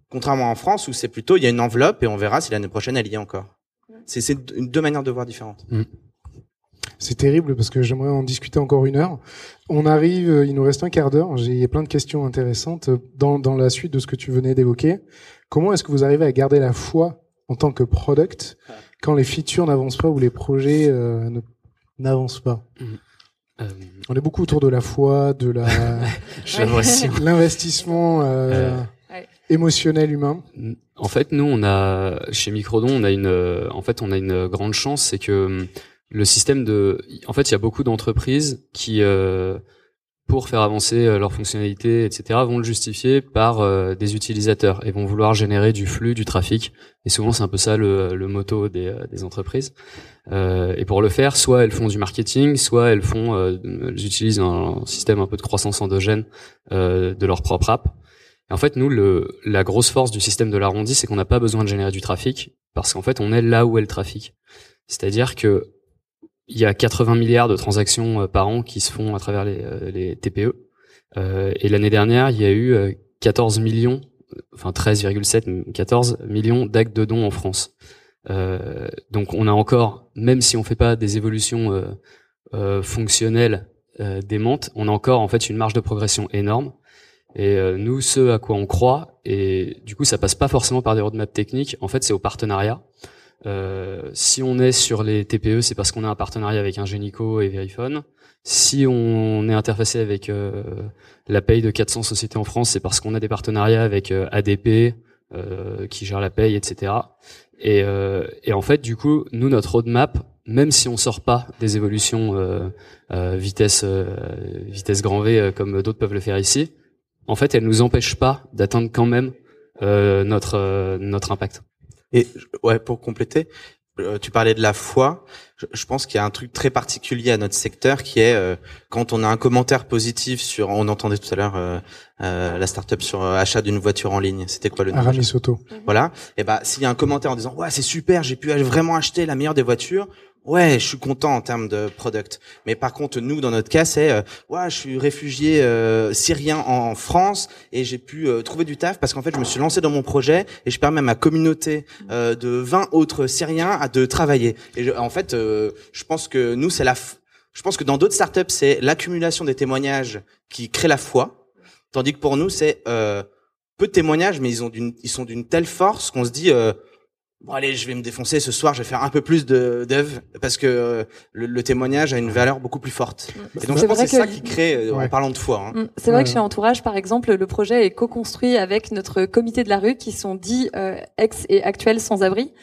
Contrairement en France où c'est plutôt il y a une enveloppe et on verra si l'année prochaine elle y est encore. C'est deux manières de voir différentes. C'est terrible parce que j'aimerais en discuter encore une heure. On arrive, euh, il nous reste un quart d'heure. J'ai plein de questions intéressantes dans la suite de ce que tu venais d'évoquer. Comment est-ce que vous arrivez à garder la foi en tant que product quand les features n'avancent pas ou les projets euh, n'avancent pas. Euh, On est beaucoup autour de la foi, de la [laughs] [laughs] l'investissement euh, émotionnel humain. En fait, nous, on a chez Microdon, on a une, euh, en fait, on a une grande chance, c'est que hum, le système de, en fait, il y a beaucoup d'entreprises qui, euh, pour faire avancer euh, leurs fonctionnalités, etc., vont le justifier par euh, des utilisateurs et vont vouloir générer du flux, du trafic. Et souvent, c'est un peu ça le, le motto des, euh, des entreprises. Euh, et pour le faire, soit elles font du marketing, soit elles font, euh, elles utilisent un système un peu de croissance endogène euh, de leur propre app. Et en fait, nous, le, la grosse force du système de l'arrondi, c'est qu'on n'a pas besoin de générer du trafic, parce qu'en fait, on est là où est le trafic. C'est-à-dire que il y a 80 milliards de transactions euh, par an qui se font à travers les, euh, les TPE. Euh, et l'année dernière, il y a eu euh, 14 millions, enfin 13,7, 14 millions d'actes de dons en France. Euh, donc on a encore, même si on fait pas des évolutions euh, euh, fonctionnelles démentes, on a encore en fait une marge de progression énorme. Et nous, ce à quoi on croit, et du coup, ça passe pas forcément par des roadmaps techniques. En fait, c'est au partenariat. Euh, si on est sur les TPE, c'est parce qu'on a un partenariat avec un Génico et Verifone. Si on est interfacé avec euh, la paye de 400 sociétés en France, c'est parce qu'on a des partenariats avec euh, ADP euh, qui gère la paye, etc. Et, et en fait, du coup, nous, notre roadmap, même si on sort pas des évolutions vitesse vitesse grand V comme d'autres peuvent le faire ici, en fait, elle nous empêche pas d'atteindre quand même notre notre impact. Et ouais, pour compléter, euh, tu parlais de la foi. Je, pense qu'il y a un truc très particulier à notre secteur qui est euh, quand on a un commentaire positif sur, on entendait tout à l'heure euh, euh, la startup sur euh, achat d'une voiture en ligne. C'était quoi le nom Aramis Auto. Voilà. Et bah s'il y a un commentaire en disant ouais c'est super, j'ai pu vraiment acheter la meilleure des voitures. Ouais, je suis content en termes de product. Mais par contre, nous, dans notre cas, c'est euh, ouais, je suis réfugié euh, syrien en France et j'ai pu euh, trouver du taf parce qu'en fait, je me suis lancé dans mon projet et je permets à ma communauté euh, de 20 autres Syriens à de travailler. Et je- en fait, euh, je pense que nous, c'est la. f- Je pense que dans d'autres startups, c'est l'accumulation des témoignages qui crée la foi, tandis que pour nous, c'est euh, peu de témoignages, mais ils ont d'une, ils sont d'une telle force qu'on se dit. Euh, bon allez, je vais me défoncer ce soir, je vais faire un peu plus de d'œuvres parce que euh, le, le, témoignage a une valeur beaucoup plus forte. Et donc je pense que c'est ça qui crée euh, en parlant de foi. Hein. Mm. C'est vrai que chez Entourage, par exemple, le projet est co-construit avec notre comité de la rue qui sont dits euh, ex et actuels sans-abri.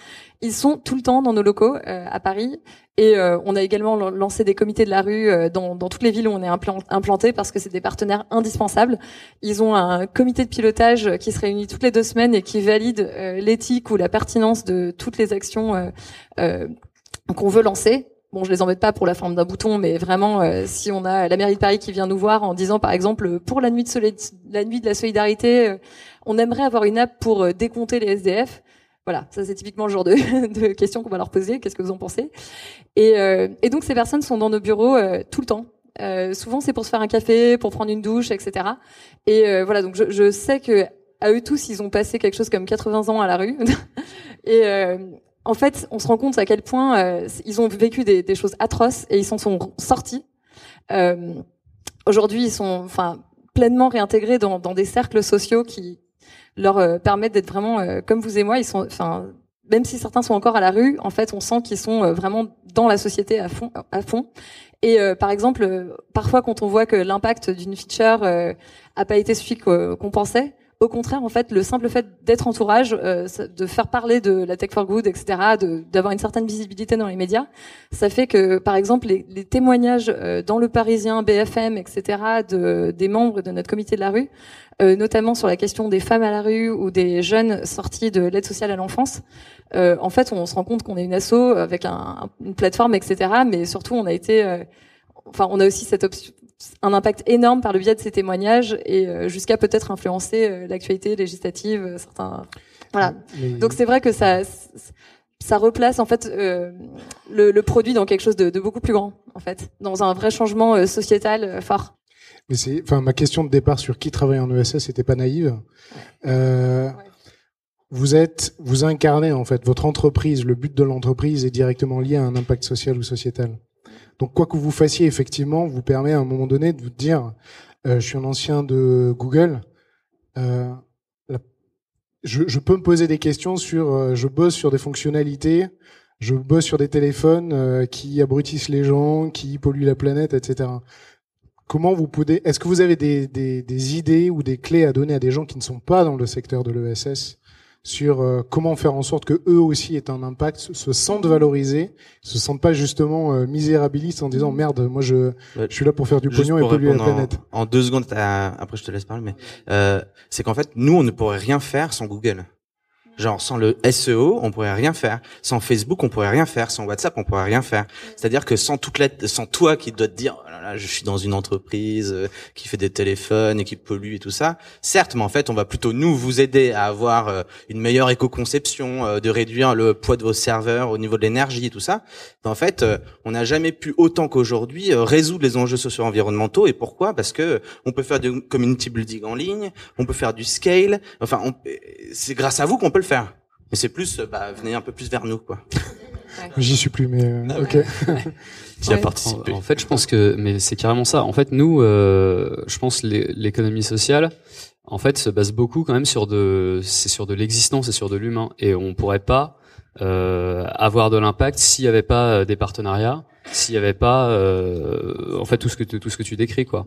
Ils sont tout le temps dans nos locaux à Paris et euh, on a également lancé des comités de la rue euh, dans, dans, toutes les villes où on est implanté parce que c'est des partenaires indispensables. Ils ont un comité de pilotage qui se réunit toutes les deux semaines et qui valide euh, l'éthique ou la pertinence de toutes les actions qu'on veut lancer. Bon, je les embête pas pour la forme d'un bouton, mais vraiment, si on a la mairie de Paris qui vient nous voir en disant, par exemple, pour la nuit de, la nuit de la solidarité, on aimerait avoir une app pour décompter les SDF. Voilà, ça c'est typiquement le genre de, [laughs] de questions qu'on va leur poser. Qu'est-ce que vous en pensez? Et, euh, et, donc ces personnes sont dans nos bureaux euh, tout le temps. Euh, souvent c'est pour se faire un café, pour prendre une douche, etc. Et euh, voilà, donc je, je, sais que à eux tous, ils ont passé quelque chose comme 80 ans à la rue. [laughs] et euh, en fait, on se rend compte à quel point ils ont vécu des, des, choses atroces et ils s'en sont sortis. Aujourd'hui, ils sont, enfin, pleinement réintégrés dans, dans des cercles sociaux qui leur euh, permettent d'être vraiment euh, comme vous et moi. Ils sont, enfin, même si certains sont encore à la rue, en fait, on sent qu'ils sont euh, vraiment dans la société à fond, à fond. Et par exemple, parfois quand on voit que l'impact d'une feature a pas été celui qu'on pensait, au contraire, en fait, le simple fait d'être entourage, euh, de faire parler de la tech for good, etc., d'avoir une certaine visibilité dans les médias, ça fait que, par exemple, les, témoignages euh, dans le Parisien, BFM, etc., de, des membres de notre comité de la rue, euh, notamment sur la question des femmes à la rue ou des jeunes sortis de l'aide sociale à l'enfance, en fait, on se rend compte qu'on est une asso avec un, une plateforme, etc., mais surtout, on a été enfin, on a aussi cette option, un impact énorme par le biais de ces témoignages et euh, jusqu'à peut-être influencer euh, l'actualité législative, euh, certains. Voilà. Donc c'est vrai que ça ça replace en fait le, le, produit dans quelque chose de, de, beaucoup plus grand en fait, dans un vrai changement sociétal fort. Mais c'est, enfin, ma question de départ sur qui travaille en ESS n'était pas naïve. Euh, Vous êtes, vous incarnez en fait votre entreprise. Le but de l'entreprise est directement lié à un impact social ou sociétal. Donc quoi que vous fassiez, effectivement, vous permet à un moment donné de vous dire, euh, je suis un ancien de Google, euh, je, je, peux me poser des questions sur, euh, je bosse sur des fonctionnalités, je bosse sur des téléphones euh, qui abrutissent les gens, qui polluent la planète, etc. Comment vous pouvez, est-ce que vous avez des, des, des idées ou des clés à donner à des gens qui ne sont pas dans le secteur de l'ESS sur euh, comment faire en sorte que eux aussi aient un impact, se, sentent valorisés, se sentent pas justement euh, misérabilistes en disant merde, moi je, je suis là pour faire du pognon et polluer la planète. En, deux secondes, après je te laisse parler, mais euh, c'est qu'en fait nous on ne pourrait rien faire sans Google. Genre sans le SEO, on pourrait rien faire. Sans Facebook, on pourrait rien faire. Sans WhatsApp, on pourrait rien faire. C'est-à-dire que sans toute la, sans toi qui dois te dire, oh là là, je suis dans une entreprise euh, qui fait des téléphones et qui pollue et tout ça. Certes, mais en fait, on va plutôt nous vous aider à avoir euh, une meilleure éco-conception, euh, de réduire le poids de vos serveurs au niveau de l'énergie et tout ça. En fait, on n'a jamais pu autant qu'aujourd'hui résoudre les enjeux socio-environnementaux. Et pourquoi? Parce que on peut faire du community building en ligne, on peut faire du scale. Enfin, c'est grâce à vous qu'on peut le faire. Mais c'est plus, euh, bah, venez un peu plus vers nous, quoi. J'y suis plus, mais euh, ah ok. [laughs] [laughs] En, en, fait, je pense que, mais c'est carrément ça. En fait, nous, euh, je pense l'économie sociale, en fait, se base beaucoup quand même sur de, c'est sur de l'existence et sur de l'humain, et on pourrait pas euh, avoir de l'impact s'il y avait pas euh, des partenariats, s'il y avait pas, euh, en fait, tout ce que tout ce que tu décris, quoi.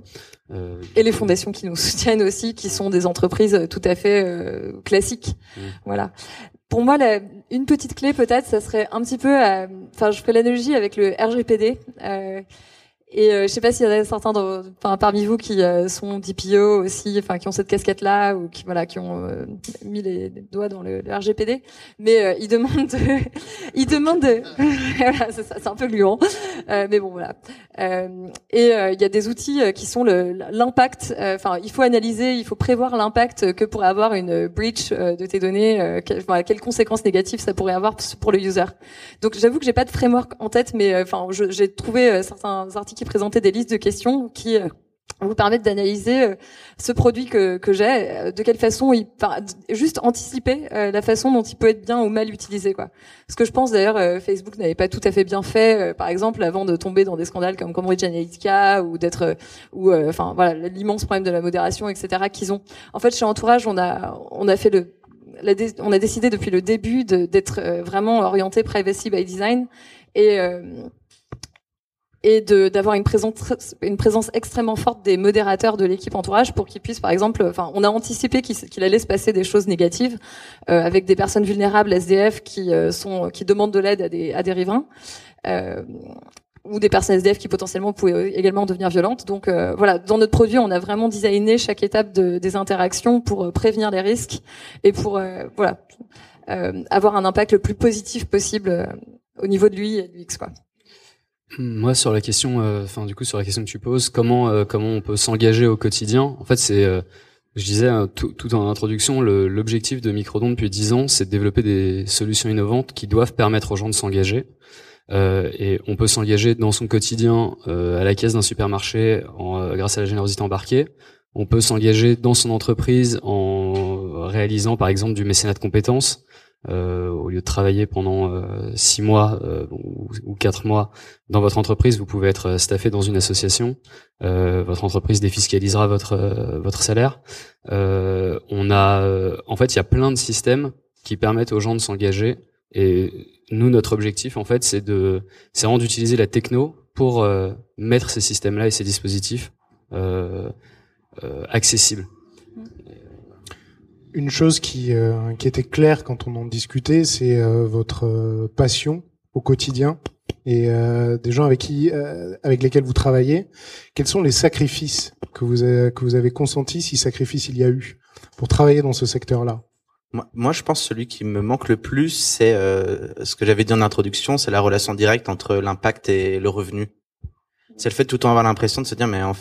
Euh, et les fondations qui nous soutiennent aussi, qui sont des entreprises tout à fait euh, classiques. Mmh. Voilà pour moi, la, une petite clé peut-être, ça serait un petit peu, enfin, je fais l'analogie avec le RGPD. Et euh, je sais pas s'il y en a certains parmi vous qui euh, sont DPO aussi, enfin qui ont cette casquette-là ou qui voilà qui ont euh, mis les, doigts dans le, RGPD, mais ils demandent, de, [laughs] ils demandent, [laughs] c'est un peu gluant, mais bon voilà. et il y a des outils qui sont l'impact. Enfin, il faut analyser, il faut prévoir l'impact que pourrait avoir une breach de tes données, quelles conséquences négatives ça pourrait avoir pour le user. Donc j'avoue que j'ai pas de framework en tête, mais enfin j'ai trouvé certains articles présenter des listes de questions qui euh, vous permettent d'analyser euh, ce produit que, j'ai, euh, de quelle façon il, juste anticiper la façon dont il peut être bien ou mal utilisé, quoi. Ce que je pense d'ailleurs, Facebook n'avait pas tout à fait bien fait, par exemple, avant de tomber dans des scandales comme Cambridge Analytica ou d'être, ou enfin voilà, l'immense problème de la modération, etc. qu'ils ont. En fait, chez Entourage, on a, on a fait le on a décidé depuis le début d'être vraiment orienté privacy by design et et d'avoir une présence une présence extrêmement forte des modérateurs de l'équipe entourage pour qu'ils puissent par exemple enfin on a anticipé qu'il allait se passer des choses négatives euh, avec des personnes vulnérables SDF qui euh, sont qui demandent de l'aide à des à des riverains euh, ou des personnes SDF qui potentiellement pouvaient également devenir violentes. Donc euh, voilà, dans notre produit, on a vraiment designé chaque étape de, des interactions pour prévenir les risques et pour voilà avoir un impact le plus positif possible au niveau de lui et de l'UX quoi. Moi, sur la question, euh, enfin du coup, sur la question que tu poses, comment euh, comment on peut s'engager au quotidien En fait, c'est, euh, je disais tout, tout en introduction, l'objectif de Microdon depuis dix ans, c'est de développer des solutions innovantes qui doivent permettre aux gens de s'engager. et on peut s'engager dans son quotidien à la caisse d'un supermarché grâce à la générosité embarquée. On peut s'engager dans son entreprise en réalisant, par exemple, du mécénat de compétences. Euh, au lieu de travailler pendant euh, six mois euh, ou, quatre mois dans votre entreprise, vous pouvez être staffé dans une association. votre entreprise défiscalisera votre votre salaire. on a, en fait, il y a plein de systèmes qui permettent aux gens de s'engager. Et nous, notre objectif, en fait, c'est de, c'est vraiment d'utiliser la techno pour mettre ces systèmes-là et ces dispositifs accessibles une chose qui, euh, qui était claire quand on en discutait, c'est euh, votre euh, passion au quotidien et des gens avec qui, avec lesquels vous travaillez. Quels sont les sacrifices que vous avez, que vous avez consentis, si sacrifices il y a eu, pour travailler dans ce secteur-là? Moi, moi, je pense que celui qui me manque le plus, c'est ce que j'avais dit en introduction, c'est la relation directe entre l'impact et le revenu. C'est le fait de tout le temps avoir l'impression de se dire, mais en,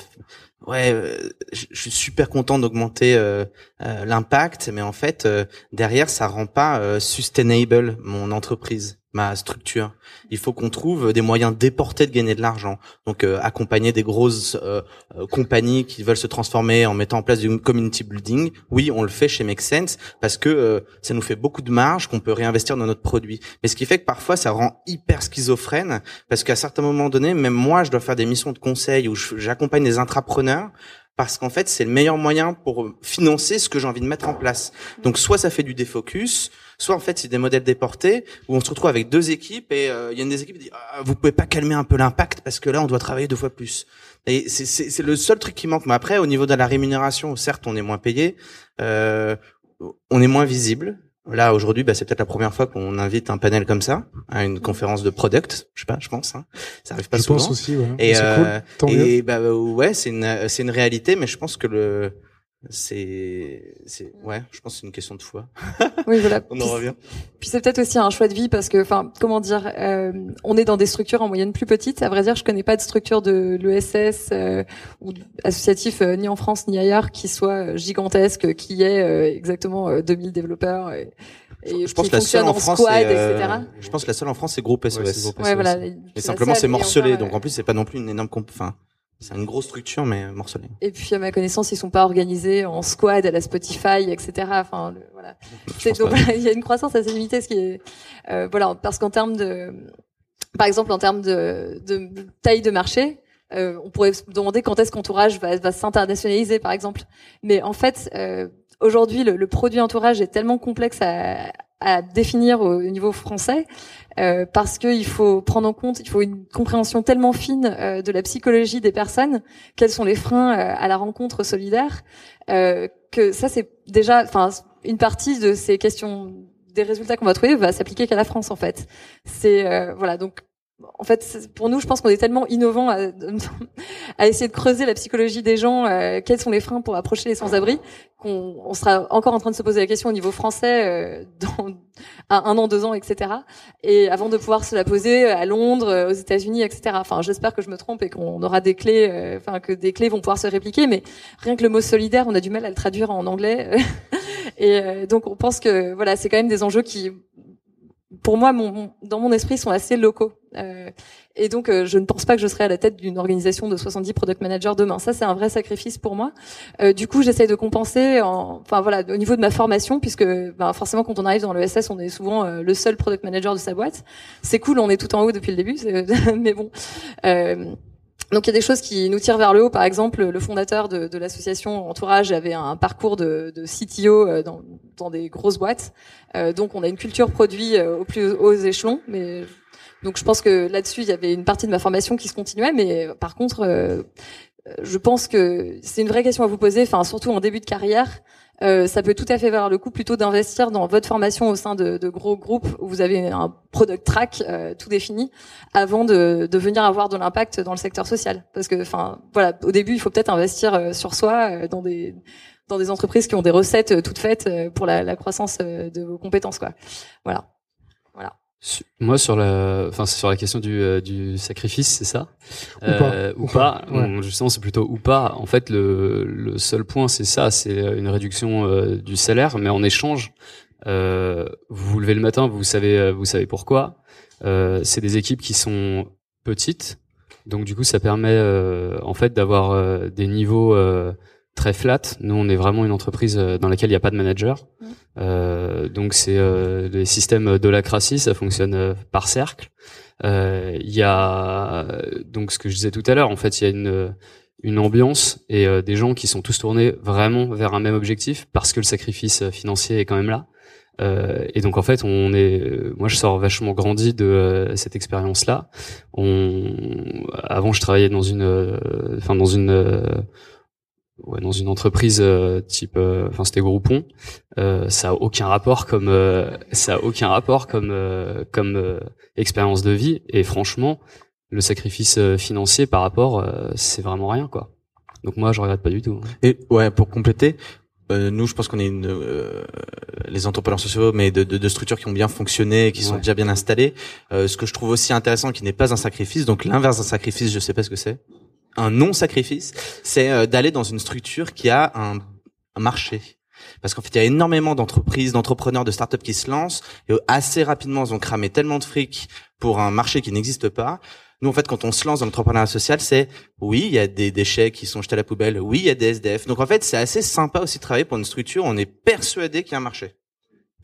ouais, euh, je, suis super content d'augmenter euh, euh, l'impact, mais en fait derrière ça rend pas sustainable mon entreprise ma structure. Il faut qu'on trouve des moyens déportés de gagner de l'argent. Donc euh, accompagner des grosses euh, euh, compagnies qui veulent se transformer en mettant en place du community building. Oui, on le fait chez Make Sense parce que ça nous fait beaucoup de marge qu'on peut réinvestir dans notre produit. Mais ce qui fait que parfois ça rend hyper schizophrène parce qu'à certains moments donnés, même moi, je dois faire des missions de conseil où j'accompagne des intrapreneurs parce qu'en fait, c'est le meilleur moyen pour financer ce que j'ai envie de mettre en place. Donc, soit ça fait du défocus, soit en fait, c'est des modèles déportés où on se retrouve avec deux équipes et euh, il y a une des équipes qui dit ah, vous pouvez pas calmer un peu l'impact parce que là, on doit travailler deux fois plus. Et c'est le seul truc qui manque. Mais après, au niveau de la rémunération, certes, on est moins payé, euh, on est moins visible. Là aujourd'hui, bah, c'est peut-être la première fois qu'on invite un panel comme ça à une conférence de product. Je sais pas, je pense. Hein. Ça arrive pas je souvent. Pense aussi, ouais. Et, euh, cool. et bah ouais, c'est une c'est une réalité, mais je pense que le c'est c'est ouais. je pense que c'est une question de foi. [laughs] Oui voilà. [laughs] On en revient. puis c'est peut-être aussi un choix de vie parce que enfin comment dire euh, on est dans des structures en moyenne plus petites. À vrai dire je connais pas de structure de l'ESS euh, ou associatif euh, ni en France ni ailleurs qui soit gigantesque qui ait exactement 2000 développeurs et, et je pense que la seule en France etc. je pense que la seule en France c'est groupe SOS ouais, voilà, et simplement c'est morcelé donc en plus c'est pas non plus une énorme enfin c'est une grosse structure, mais morcelée. Et puis, à ma connaissance, ils sont pas organisés en squad à la Spotify, etc. Enfin, voilà. il y a une croissance assez limitée, ce qui est, euh, voilà, parce qu'en termes de, par exemple, en termes de, de taille de marché, euh, on pourrait se demander quand est-ce qu'entourage va, va s'internationaliser, par exemple. Mais en fait, euh, aujourd'hui, le, le, produit entourage est tellement complexe à, à définir au niveau français euh, parce qu'il faut prendre en compte, il faut une compréhension tellement fine euh, de la psychologie des personnes, quels sont les freins euh, à la rencontre solidaire, que ça c'est déjà, enfin une partie de ces questions, des résultats qu'on va trouver va s'appliquer qu'à la France en fait. C'est voilà donc en fait, pour nous, je pense qu'on est tellement innovant à, [laughs] à, essayer de creuser la psychologie des gens, euh, quels sont les freins pour approcher les sans-abri, qu'on on sera encore en train de se poser la question au niveau français euh, dans à un an, deux ans, etc. Et avant de pouvoir se la poser à Londres, euh, aux États-Unis, etc. Enfin, j'espère que je me trompe et qu'on aura des clés, enfin que des clés vont pouvoir se répliquer. Mais rien que le mot solidaire, on a du mal à le traduire en anglais. [laughs] et donc, on pense que voilà, c'est quand même des enjeux qui pour moi, mon, dans mon esprit, sont assez locaux. Euh, et donc, euh, je ne pense pas que je serai à la tête d'une organisation de 70 product managers demain. Ça, c'est un vrai sacrifice pour moi. Euh, du coup, j'essaye de compenser, en, enfin voilà, au niveau de ma formation, puisque ben, forcément, quand on arrive dans le SS, on est souvent euh, le seul product manager de sa boîte. C'est cool, on est tout en haut depuis le début, [laughs] mais bon. Donc il y a des choses qui nous tirent vers le haut. Par exemple, le fondateur de, de l'association Entourage avait un parcours de, de CTO euh, dans, dans, des grosses boîtes. Euh, donc on a une culture produit euh, au plus hauts échelons. Mais donc je pense que là-dessus il y avait une partie de ma formation qui se continuait. Mais par contre, je pense que c'est une vraie question à vous poser. Enfin surtout en début de carrière. Euh, ça peut tout à fait valoir le coup plutôt d'investir dans votre formation au sein de, gros groupes où vous avez un product track euh, tout défini avant de, de, venir avoir de l'impact dans le secteur social. Parce que, enfin, voilà, au début, il faut peut-être investir euh, sur soi dans des dans des entreprises qui ont des recettes toutes faites pour la, la croissance de vos compétences, quoi. Voilà. Moi sur la, enfin sur la question du, euh, du sacrifice, c'est ça? Ou pas. Euh, Ou, pas, Justement, c'est plutôt ou pas. En fait, le, le seul point, c'est ça, c'est une réduction euh, du salaire, mais en échange, vous vous levez le matin, vous savez, vous savez pourquoi. c'est des équipes qui sont petites, donc du coup, ça permet en fait d'avoir des niveaux très flat. Nous, on est vraiment une entreprise euh, dans laquelle il n'y a pas de manager. Euh, donc, c'est euh, les systèmes d'holacratie, ça fonctionne euh, par cercle. Il y a donc ce que je disais tout à l'heure. En fait, il y a une une ambiance et des gens qui sont tous tournés vraiment vers un même objectif parce que le sacrifice financier est quand même là. Euh, et donc en fait, on est, moi je sors vachement grandi de cette expérience-là. On, avant, je travaillais dans une, enfin dans une ouais, dans une entreprise euh, type, euh, enfin c'était Groupon, euh, ça a aucun rapport comme ça a aucun rapport comme comme expérience de vie et franchement le sacrifice financier par rapport c'est vraiment rien quoi. Donc moi je regrette pas du tout. Et ouais pour compléter, nous, je pense qu'on est une, les entrepreneurs sociaux, mais de, de, de, structures qui ont bien fonctionné, qui sont déjà bien installées. ce que je trouve aussi intéressant, qui n'est pas un sacrifice, donc l'inverse d'un sacrifice, je sais pas ce que c'est un non-sacrifice, c'est euh, d'aller dans une structure qui a un, marché. Parce qu'en fait, il y a énormément d'entreprises, d'entrepreneurs, de startups qui se lancent et assez rapidement, ils ont cramé tellement de fric pour un marché qui n'existe pas. Nous, en fait, quand on se lance dans l'entrepreneuriat social, c'est oui, il y a des déchets qui sont jetés à la poubelle, oui, il y a des SDF. Donc en fait, c'est assez sympa aussi de travailler pour une structure. Où on est persuadé qu'il y a un marché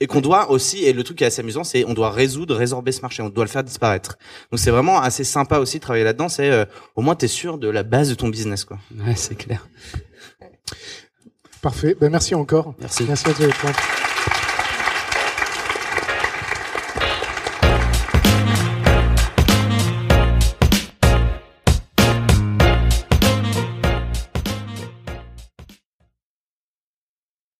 et qu'on doit aussi et le truc qui est assez amusant c'est on doit résoudre résorber ce marché. On doit le faire disparaître. Donc c'est vraiment assez sympa aussi de travailler là-dedans. C'est euh, au moins t'es sûr de la base de ton business quoi. Ouais c'est clair. Parfait. Ben merci encore. Merci. Merci à toi